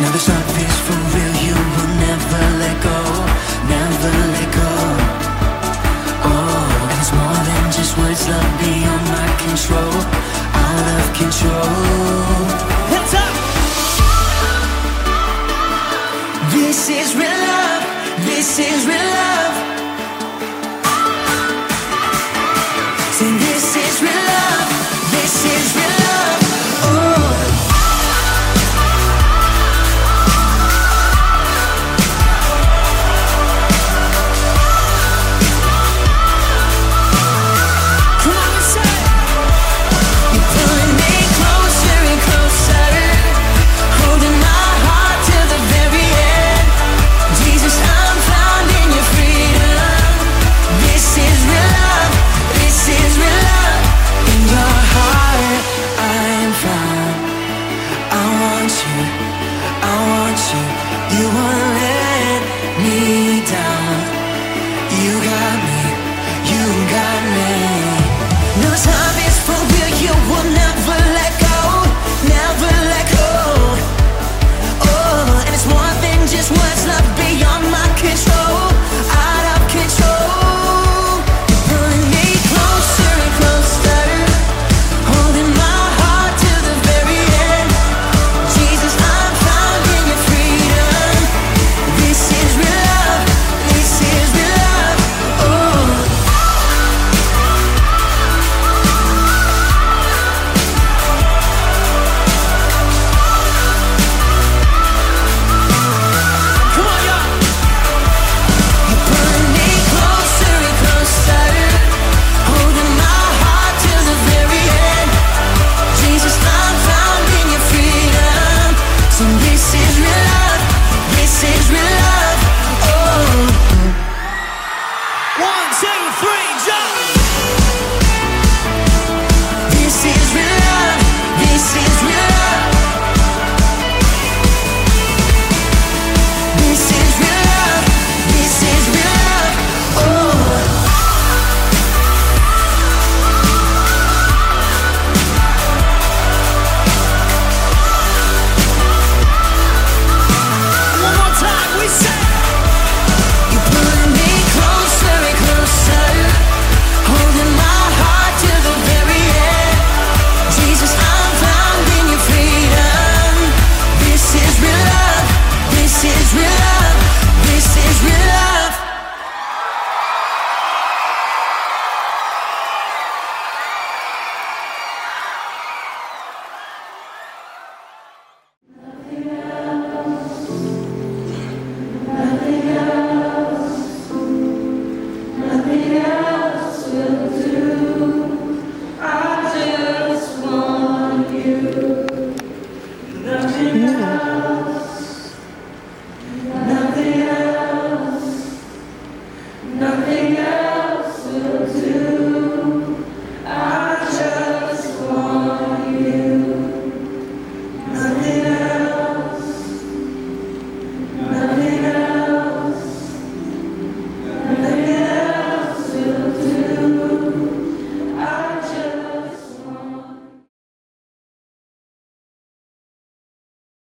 Now is for real, you will never let go, never let go. Oh, it's more than just words, love beyond my control, out of control. Hands up! This is real love, this is real love. will never